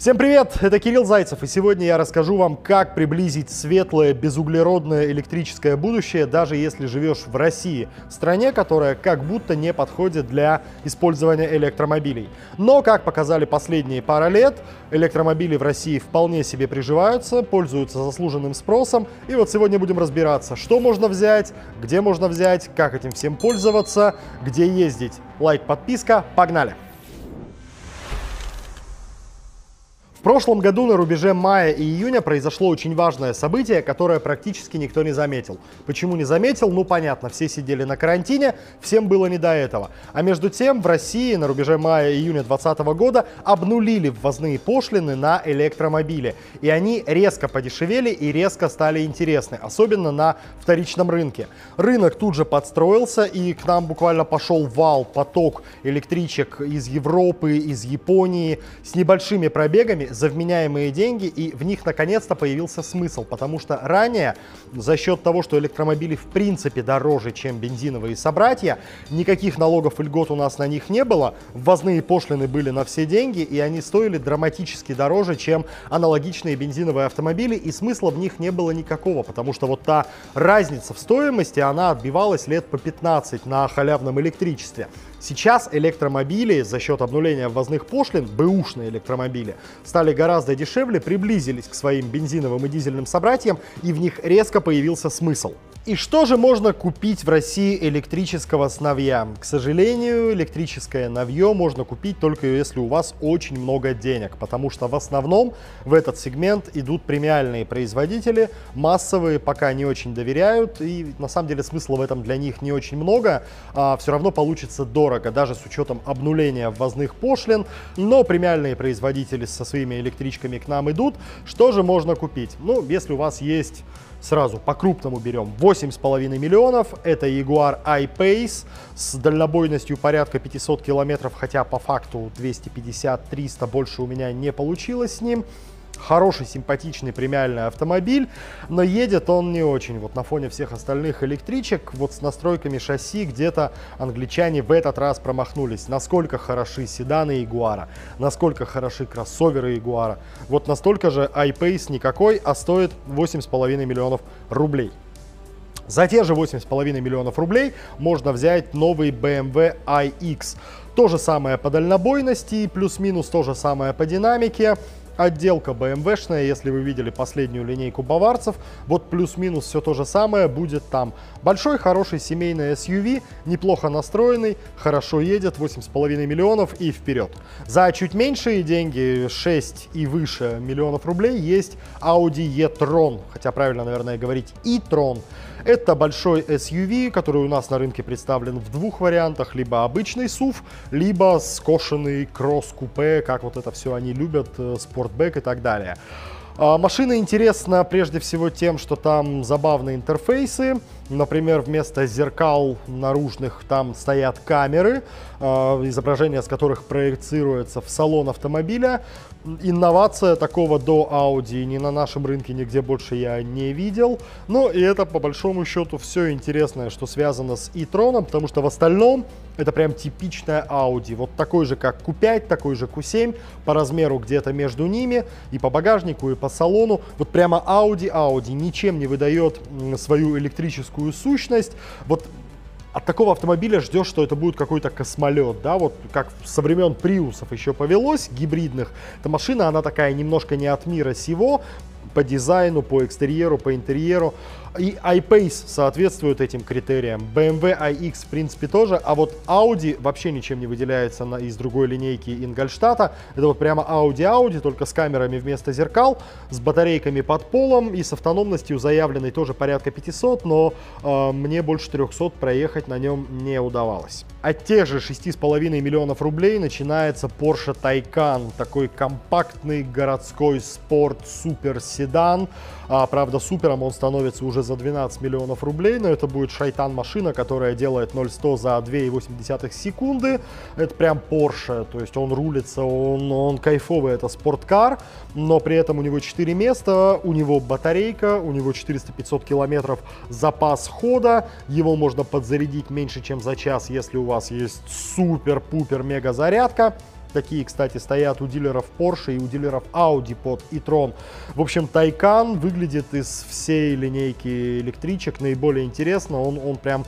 Всем привет, это Кирилл Зайцев, и сегодня я расскажу вам, как приблизить светлое безуглеродное электрическое будущее, даже если живешь в России, стране, которая как будто не подходит для использования электромобилей. Но, как показали последние пара лет, электромобили в России вполне себе приживаются, пользуются заслуженным спросом, и вот сегодня будем разбираться, что можно взять, где можно взять, как этим всем пользоваться, где ездить. Лайк, подписка, погнали! В прошлом году на рубеже мая и июня произошло очень важное событие, которое практически никто не заметил. Почему не заметил? Ну понятно, все сидели на карантине, всем было не до этого. А между тем в России на рубеже мая и июня 2020 года обнулили ввозные пошлины на электромобили. И они резко подешевели и резко стали интересны, особенно на вторичном рынке. Рынок тут же подстроился и к нам буквально пошел вал, поток электричек из Европы, из Японии с небольшими пробегами за вменяемые деньги, и в них наконец-то появился смысл, потому что ранее за счет того, что электромобили в принципе дороже, чем бензиновые собратья, никаких налогов и льгот у нас на них не было, ввозные пошлины были на все деньги, и они стоили драматически дороже, чем аналогичные бензиновые автомобили, и смысла в них не было никакого, потому что вот та разница в стоимости, она отбивалась лет по 15 на халявном электричестве. Сейчас электромобили за счет обнуления ввозных пошлин, бэушные электромобили, стали гораздо дешевле, приблизились к своим бензиновым и дизельным собратьям, и в них резко появился смысл. И что же можно купить в России электрического с навья? К сожалению, электрическое навье можно купить только если у вас очень много денег, потому что в основном в этот сегмент идут премиальные производители, массовые пока не очень доверяют, и на самом деле смысла в этом для них не очень много, а все равно получится дорого, даже с учетом обнуления ввозных пошлин, но премиальные производители со своими электричками к нам идут. Что же можно купить? Ну, если у вас есть Сразу по-крупному берем 8,5 миллионов. Это Jaguar I-Pace с дальнобойностью порядка 500 километров, хотя по факту 250-300 больше у меня не получилось с ним хороший, симпатичный премиальный автомобиль, но едет он не очень. Вот на фоне всех остальных электричек, вот с настройками шасси где-то англичане в этот раз промахнулись. Насколько хороши седаны Ягуара, насколько хороши кроссоверы Ягуара. Вот настолько же iPace никакой, а стоит 8,5 миллионов рублей. За те же 8,5 миллионов рублей можно взять новый BMW iX. То же самое по дальнобойности, плюс-минус то же самое по динамике. Отделка BMW-шная, если вы видели последнюю линейку баварцев, вот плюс-минус все то же самое будет там. Большой, хороший семейный SUV, неплохо настроенный, хорошо едет, 8,5 миллионов и вперед. За чуть меньшие деньги, 6 и выше миллионов рублей, есть Audi e-tron, хотя правильно, наверное, говорить e-tron. Это большой SUV, который у нас на рынке представлен в двух вариантах, либо обычный SUV, либо скошенный кросс-купе, как вот это все они любят, э, спортбэк и так далее. А, машина интересна прежде всего тем, что там забавные интерфейсы. Например, вместо зеркал наружных там стоят камеры, а, изображение с которых проецируется в салон автомобиля. Инновация такого до Audi ни на нашем рынке нигде больше я не видел. Ну и это по большому счету все интересное, что связано с e-tron, потому что в остальном это прям типичная Audi. Вот такой же, как Q5, такой же Q7, по размеру где-то между ними, и по багажнику, и по салону. Вот прямо Audi, Audi ничем не выдает свою электрическую сущность. Вот от такого автомобиля ждешь, что это будет какой-то космолет, да, вот как со времен приусов еще повелось, гибридных. Эта машина, она такая немножко не от мира сего, по дизайну, по экстерьеру, по интерьеру. И iPace соответствует этим критериям. BMW iX, в принципе, тоже. А вот Audi вообще ничем не выделяется на, из другой линейки Ингольштата. Это вот прямо Audi Audi, только с камерами вместо зеркал, с батарейками под полом и с автономностью заявленной тоже порядка 500, но э, мне больше 300 проехать на нем не удавалось. От тех же 6,5 миллионов рублей начинается Porsche Taycan, такой компактный городской спорт супер седан. А, правда, супером он становится уже за 12 миллионов рублей, но это будет шайтан машина, которая делает 0-100 за 2,8 секунды. Это прям Porsche, то есть он рулится, он, он кайфовый, это спорткар, но при этом у него 4 места, у него батарейка, у него 400-500 километров запас хода, его можно подзарядить меньше, чем за час, если у вас есть супер-пупер мега зарядка. Такие, кстати, стоят у дилеров Porsche и у дилеров Audi под e-tron. В общем, Taycan выглядит из всей линейки электричек наиболее интересно. Он, он прям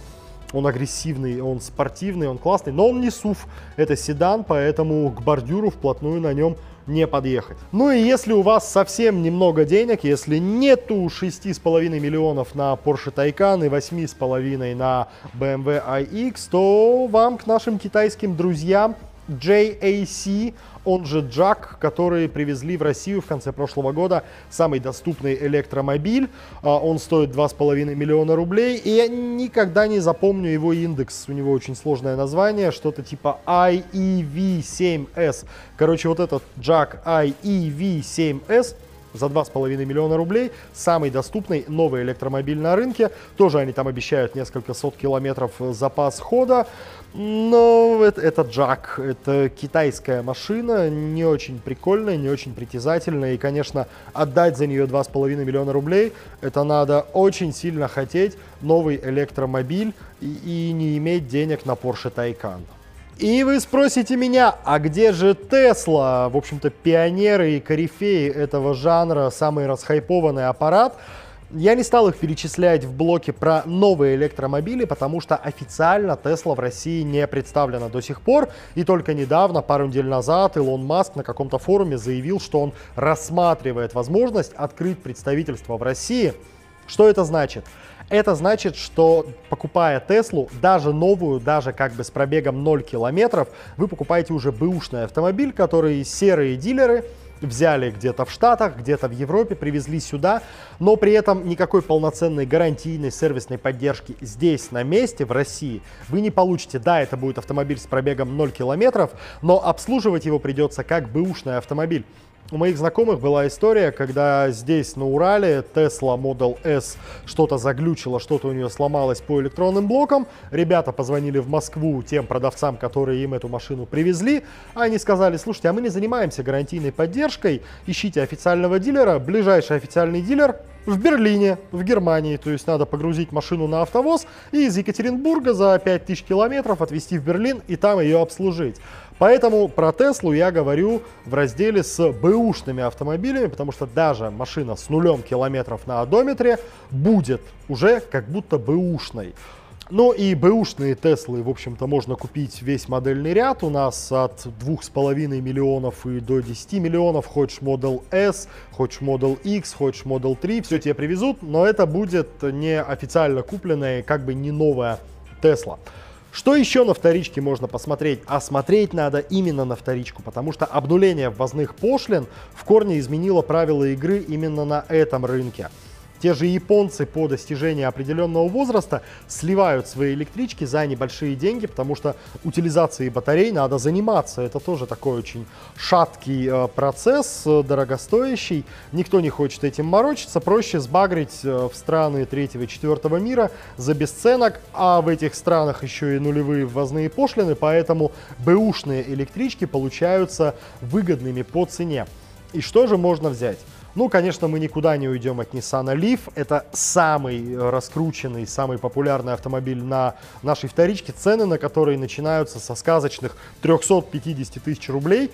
он агрессивный, он спортивный, он классный, но он не SUV, это седан, поэтому к бордюру вплотную на нем не подъехать. Ну и если у вас совсем немного денег, если нету 6,5 миллионов на Porsche Taycan и 8,5 на BMW iX, то вам к нашим китайским друзьям JAC, он же Jack, который привезли в Россию в конце прошлого года, самый доступный электромобиль. А, он стоит 2,5 миллиона рублей, и я никогда не запомню его индекс. У него очень сложное название, что-то типа IEV7S. Короче, вот этот Jack IEV7S за 2,5 миллиона рублей. Самый доступный новый электромобиль на рынке. Тоже они там обещают несколько сот километров запас хода. Но это, это Джак, это китайская машина, не очень прикольная, не очень притязательная. И, конечно, отдать за нее 2,5 миллиона рублей, это надо очень сильно хотеть новый электромобиль и, и не иметь денег на Porsche Taycan. И вы спросите меня, а где же Тесла? В общем-то, пионеры и корифеи этого жанра, самый расхайпованный аппарат. Я не стал их перечислять в блоке про новые электромобили, потому что официально Тесла в России не представлена до сих пор. И только недавно, пару недель назад, Илон Маск на каком-то форуме заявил, что он рассматривает возможность открыть представительство в России. Что это значит? Это значит, что покупая Теслу, даже новую, даже как бы с пробегом 0 километров, вы покупаете уже бэушный автомобиль, который серые дилеры взяли где-то в Штатах, где-то в Европе, привезли сюда, но при этом никакой полноценной гарантийной сервисной поддержки здесь, на месте, в России, вы не получите. Да, это будет автомобиль с пробегом 0 километров, но обслуживать его придется как бэушный автомобиль. У моих знакомых была история, когда здесь на Урале Tesla Model S что-то заглючило, что-то у нее сломалось по электронным блокам. Ребята позвонили в Москву тем продавцам, которые им эту машину привезли. Они сказали, слушайте, а мы не занимаемся гарантийной поддержкой, ищите официального дилера. Ближайший официальный дилер в Берлине, в Германии. То есть надо погрузить машину на автовоз и из Екатеринбурга за 5000 километров отвезти в Берлин и там ее обслужить. Поэтому про Теслу я говорю в разделе с бэушными автомобилями, потому что даже машина с нулем километров на одометре будет уже как будто бэушной. Ну и бэушные Теслы, в общем-то, можно купить весь модельный ряд. У нас от 2,5 миллионов и до 10 миллионов. Хочешь Model S, хочешь Model X, хочешь Model 3. Все тебе привезут, но это будет не официально купленная, как бы не новая Тесла. Что еще на вторичке можно посмотреть? А смотреть надо именно на вторичку, потому что обнуление ввозных пошлин в корне изменило правила игры именно на этом рынке. Те же японцы по достижении определенного возраста сливают свои электрички за небольшие деньги, потому что утилизацией батарей надо заниматься. Это тоже такой очень шаткий э, процесс, э, дорогостоящий. Никто не хочет этим морочиться. Проще сбагрить э, в страны третьего и четвертого мира за бесценок, а в этих странах еще и нулевые ввозные пошлины, поэтому бэушные электрички получаются выгодными по цене. И что же можно взять? Ну, конечно, мы никуда не уйдем от Nissan Leaf. Это самый раскрученный, самый популярный автомобиль на нашей вторичке, цены на которые начинаются со сказочных 350 тысяч рублей.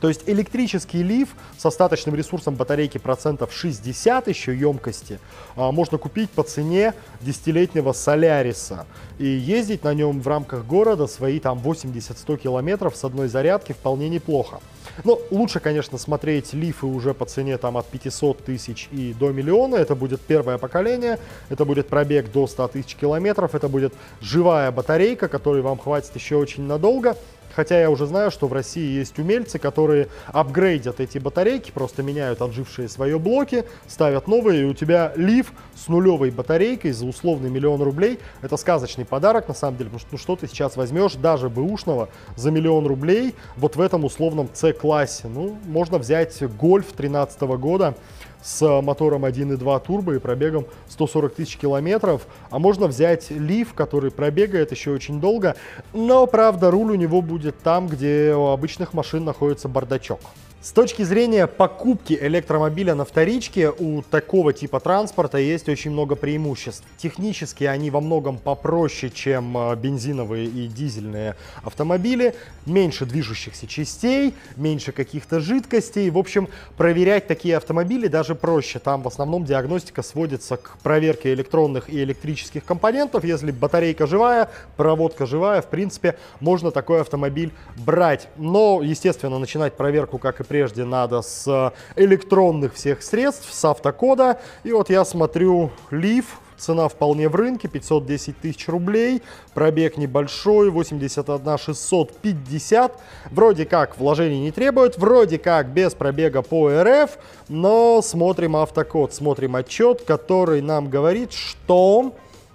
То есть электрический лиф с остаточным ресурсом батарейки процентов 60 еще емкости а, можно купить по цене десятилетнего Соляриса и ездить на нем в рамках города свои там 80-100 километров с одной зарядки вполне неплохо. Но лучше, конечно, смотреть лифы уже по цене там от 500 тысяч и до миллиона. Это будет первое поколение, это будет пробег до 100 тысяч километров, это будет живая батарейка, которой вам хватит еще очень надолго. Хотя я уже знаю, что в России есть умельцы, которые апгрейдят эти батарейки, просто меняют отжившие свои блоки, ставят новые, и у тебя лиф с нулевой батарейкой за условный миллион рублей. Это сказочный подарок, на самом деле, потому что ну, что ты сейчас возьмешь даже бэушного за миллион рублей вот в этом условном C-классе. Ну, можно взять Гольф 2013 года, с мотором 1.2 турбо и пробегом 140 тысяч километров. А можно взять лиф, который пробегает еще очень долго, но, правда, руль у него будет там, где у обычных машин находится бардачок. С точки зрения покупки электромобиля на вторичке, у такого типа транспорта есть очень много преимуществ. Технически они во многом попроще, чем э, бензиновые и дизельные автомобили. Меньше движущихся частей, меньше каких-то жидкостей. В общем, проверять такие автомобили даже проще. Там в основном диагностика сводится к проверке электронных и электрических компонентов. Если батарейка живая, проводка живая, в принципе, можно такой автомобиль брать. Но, естественно, начинать проверку, как и прежде надо с электронных всех средств, с автокода. И вот я смотрю Leaf, цена вполне в рынке, 510 тысяч рублей, пробег небольшой, 81 650. Вроде как вложений не требует, вроде как без пробега по РФ, но смотрим автокод, смотрим отчет, который нам говорит, что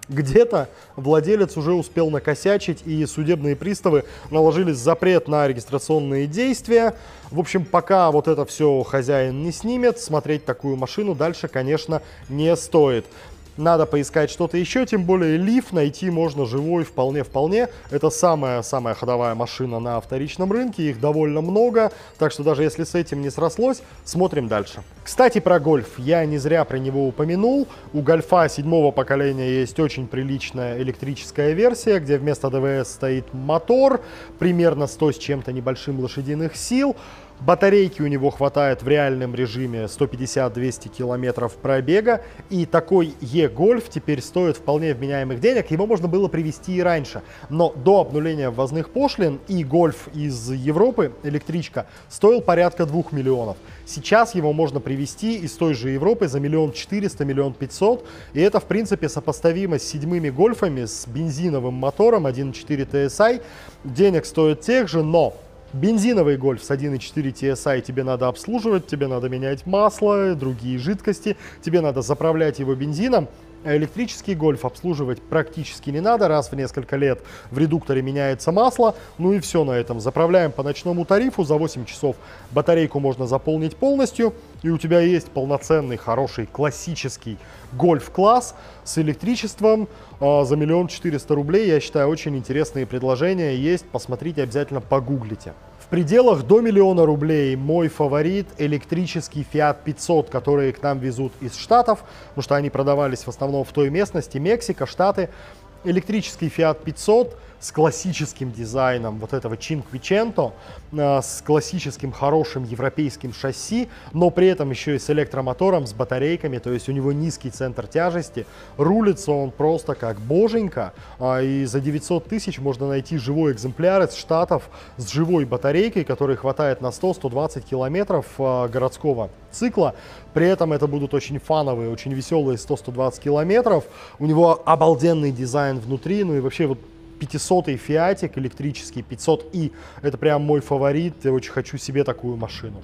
где-то владелец уже успел накосячить, и судебные приставы наложили запрет на регистрационные действия. В общем, пока вот это все хозяин не снимет, смотреть такую машину дальше, конечно, не стоит. Надо поискать что-то еще, тем более лиф найти можно живой вполне-вполне. Это самая-самая ходовая машина на вторичном рынке, их довольно много, так что даже если с этим не срослось, смотрим дальше. Кстати, про гольф. Я не зря про него упомянул. У гольфа седьмого поколения есть очень приличная электрическая версия, где вместо ДВС стоит мотор, примерно 100 с чем-то небольшим лошадиных сил. Батарейки у него хватает в реальном режиме 150-200 километров пробега. И такой E-Golf теперь стоит вполне вменяемых денег. Его можно было привезти и раньше. Но до обнуления ввозных пошлин и Golf из Европы, электричка, стоил порядка 2 миллионов. Сейчас его можно привезти из той же Европы за миллион четыреста, миллион пятьсот. И это, в принципе, сопоставимо с седьмыми гольфами с бензиновым мотором 1.4 TSI. Денег стоит тех же, но Бензиновый гольф с 1.4 TSI тебе надо обслуживать, тебе надо менять масло, другие жидкости, тебе надо заправлять его бензином. Электрический гольф обслуживать практически не надо, раз в несколько лет в редукторе меняется масло, ну и все на этом. Заправляем по ночному тарифу, за 8 часов батарейку можно заполнить полностью, и у тебя есть полноценный, хороший, классический гольф-класс с электричеством э, за миллион четыреста рублей. Я считаю, очень интересные предложения есть, посмотрите, обязательно погуглите. В пределах до миллиона рублей мой фаворит электрический Fiat 500, которые к нам везут из Штатов, потому что они продавались в основном в той местности, Мексика, Штаты. Электрический Fiat 500 с классическим дизайном вот этого Cinquecento, э, с классическим хорошим европейским шасси, но при этом еще и с электромотором, с батарейками, то есть у него низкий центр тяжести, рулится он просто как боженька, а, и за 900 тысяч можно найти живой экземпляр из Штатов с живой батарейкой, которой хватает на 100-120 километров а, городского цикла. При этом это будут очень фановые, очень веселые 100-120 километров. У него обалденный дизайн внутри, ну и вообще вот 500-й Фиатик электрический, 500i. Это прям мой фаворит, я очень хочу себе такую машину.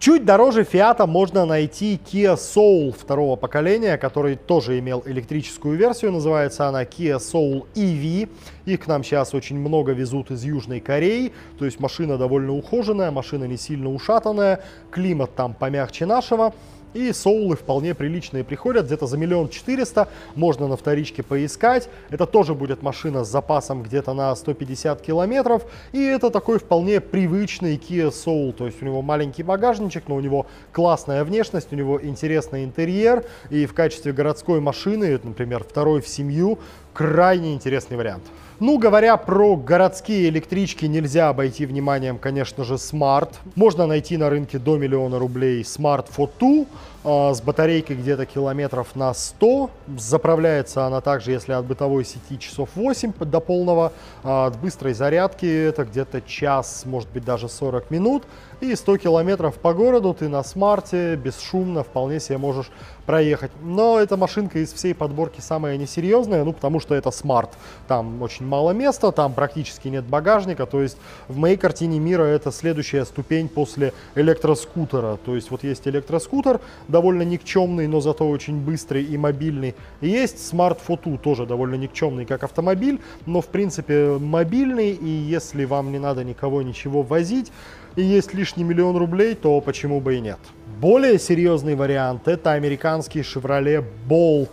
Чуть дороже Фиата можно найти Kia Soul второго поколения, который тоже имел электрическую версию, называется она Kia Soul EV. Их к нам сейчас очень много везут из Южной Кореи, то есть машина довольно ухоженная, машина не сильно ушатанная, климат там помягче нашего. И соулы вполне приличные приходят, где-то за миллион четыреста, можно на вторичке поискать. Это тоже будет машина с запасом где-то на 150 километров. И это такой вполне привычный Kia Soul, то есть у него маленький багажничек, но у него классная внешность, у него интересный интерьер. И в качестве городской машины, например, второй в семью, крайне интересный вариант. Ну, говоря про городские электрички, нельзя обойти вниманием, конечно же, Smart. Можно найти на рынке до миллиона рублей Smart Photo э, с батарейкой где-то километров на 100. Заправляется она также, если от бытовой сети часов 8 до полного. А от быстрой зарядки это где-то час, может быть даже 40 минут. И 100 километров по городу ты на смарте бесшумно вполне себе можешь проехать. Но эта машинка из всей подборки самая несерьезная, ну потому что это смарт. Там очень мало места, там практически нет багажника. То есть в моей картине мира это следующая ступень после электроскутера. То есть вот есть электроскутер, довольно никчемный, но зато очень быстрый и мобильный. И есть Smart Photo, тоже довольно никчемный, как автомобиль, но в принципе мобильный. И если вам не надо никого ничего возить, и есть лишний миллион рублей, то почему бы и нет. Более серьезный вариант это американский Chevrolet Bolt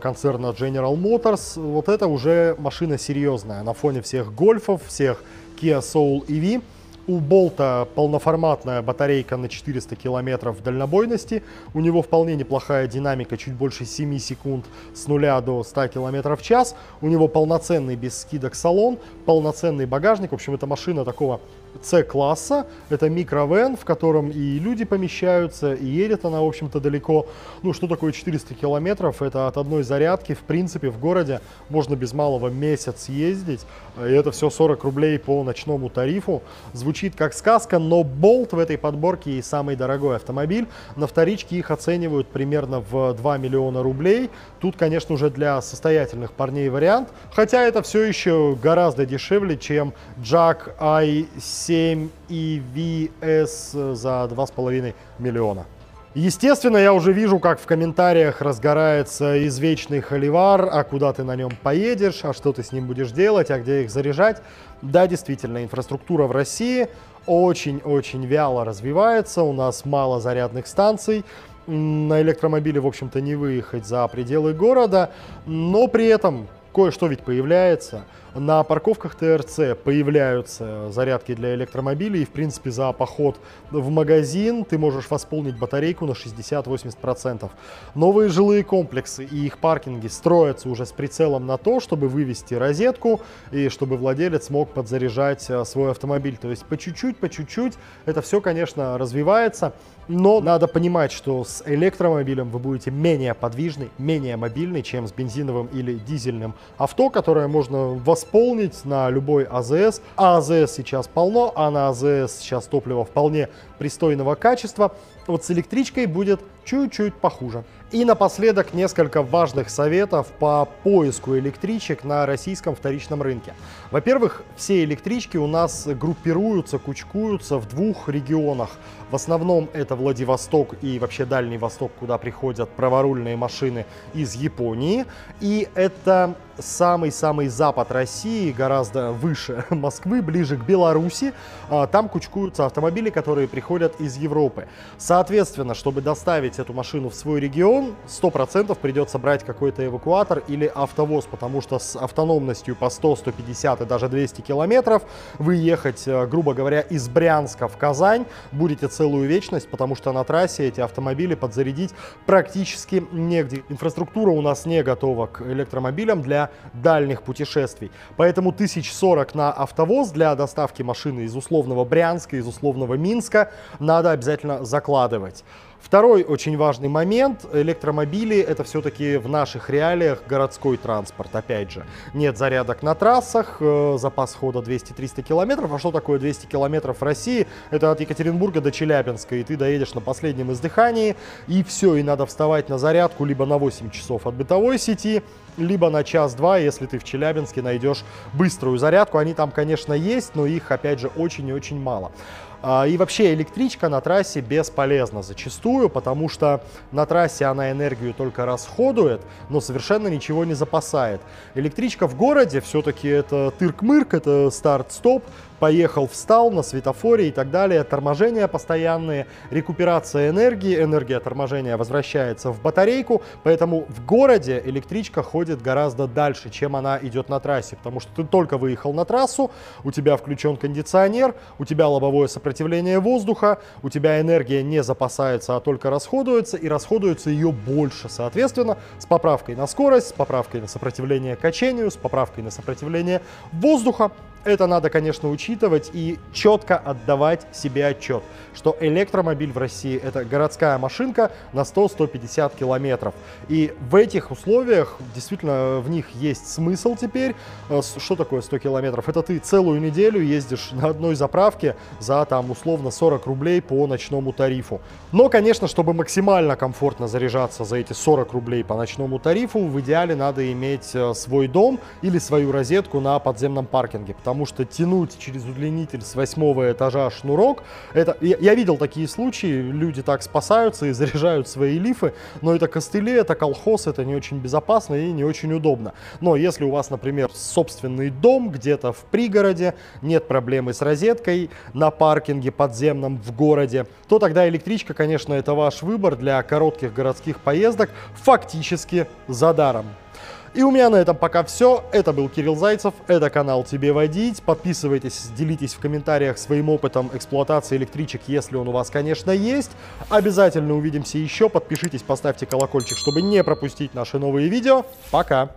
концерна General Motors. Вот это уже машина серьезная на фоне всех гольфов, всех Kia Soul EV. У Болта полноформатная батарейка на 400 километров дальнобойности. У него вполне неплохая динамика, чуть больше 7 секунд с нуля до 100 километров в час. У него полноценный без скидок салон, полноценный багажник. В общем, это машина такого C-класса. Это микровен, в котором и люди помещаются, и едет она, в общем-то, далеко. Ну, что такое 400 километров? Это от одной зарядки, в принципе, в городе можно без малого месяц ездить. И это все 40 рублей по ночному тарифу. Звучит как сказка, но Bolt в этой подборке и самый дорогой автомобиль. На вторичке их оценивают примерно в 2 миллиона рублей. Тут, конечно, уже для состоятельных парней вариант. Хотя это все еще гораздо дешевле, чем Jack i7 EVS за 2,5 миллиона. Естественно, я уже вижу, как в комментариях разгорается извечный холивар, а куда ты на нем поедешь, а что ты с ним будешь делать, а где их заряжать. Да, действительно, инфраструктура в России очень-очень вяло развивается, у нас мало зарядных станций, на электромобиле, в общем-то, не выехать за пределы города, но при этом кое-что ведь появляется. На парковках ТРЦ появляются зарядки для электромобилей. И, в принципе, за поход в магазин ты можешь восполнить батарейку на 60-80%. Новые жилые комплексы и их паркинги строятся уже с прицелом на то, чтобы вывести розетку и чтобы владелец мог подзаряжать э, свой автомобиль. То есть по чуть-чуть, по чуть-чуть это все, конечно, развивается. Но надо понимать, что с электромобилем вы будете менее подвижный, менее мобильный, чем с бензиновым или дизельным авто, которое можно восполнить на любой АЗС. А АЗС сейчас полно, а на АЗС сейчас топливо вполне пристойного качества. Вот с электричкой будет чуть-чуть похуже. И напоследок несколько важных советов по поиску электричек на российском вторичном рынке. Во-первых, все электрички у нас группируются, кучкуются в двух регионах. В основном это Владивосток и вообще Дальний Восток, куда приходят праворульные машины из Японии. И это самый-самый запад России, гораздо выше Москвы, ближе к Беларуси. А, там кучкуются автомобили, которые приходят из Европы. Соответственно, чтобы доставить эту машину в свой регион, 100% придется брать какой-то эвакуатор или автовоз, потому что с автономностью по 100, 150 и даже 200 километров вы ехать, э, грубо говоря, из Брянска в Казань будете целую вечность, потому что на трассе эти автомобили подзарядить практически негде. Инфраструктура у нас не готова к электромобилям для дальних путешествий. Поэтому 1040 на автовоз для доставки машины из условного Брянска, из условного Минска надо обязательно закладывать. Второй очень важный момент. Электромобили это все-таки в наших реалиях городской транспорт. Опять же, нет зарядок на трассах, э, запас хода 200-300 километров. А что такое 200 километров в России? Это от Екатеринбурга до Челябинска. И ты доедешь на последнем издыхании. И все, и надо вставать на зарядку либо на 8 часов от бытовой сети, либо на час-два, если ты в Челябинске найдешь быструю зарядку. Они там, конечно, есть, но их, опять же, очень и очень мало. А, и вообще электричка на трассе бесполезна зачастую, потому что на трассе она энергию только расходует, но совершенно ничего не запасает. Электричка в городе все-таки это тырк-мырк, это старт-стоп, поехал, встал на светофоре и так далее, торможения постоянные, рекуперация энергии, энергия торможения возвращается в батарейку, поэтому в городе электричка ходит гораздо дальше, чем она идет на трассе, потому что ты только выехал на трассу, у тебя включен кондиционер, у тебя лобовое сопротивление воздуха, у тебя энергия не запасается, а только расходуется, и расходуется ее больше, соответственно, с поправкой на скорость, с поправкой на сопротивление качению, с поправкой на сопротивление воздуха, это надо, конечно, учитывать и четко отдавать себе отчет, что электромобиль в России это городская машинка на 100-150 километров. И в этих условиях действительно в них есть смысл теперь. Э, что такое 100 километров? Это ты целую неделю ездишь на одной заправке за там условно 40 рублей по ночному тарифу. Но, конечно, чтобы максимально комфортно заряжаться за эти 40 рублей по ночному тарифу, в идеале надо иметь э, свой дом или свою розетку на подземном паркинге, потому потому что тянуть через удлинитель с восьмого этажа шнурок, это, я, я видел такие случаи, люди так спасаются и заряжают свои лифы, но это костыли, это колхоз, это не очень безопасно и не очень удобно. Но если у вас, например, собственный дом где-то в пригороде, нет проблемы с розеткой на паркинге подземном в городе, то тогда электричка, конечно, это ваш выбор для коротких городских поездок фактически за даром. И у меня на этом пока все. Это был Кирилл Зайцев, это канал Тебе Водить. Подписывайтесь, делитесь в комментариях своим опытом эксплуатации электричек, если он у вас, конечно, есть. Обязательно увидимся еще. Подпишитесь, поставьте колокольчик, чтобы не пропустить наши новые видео. Пока!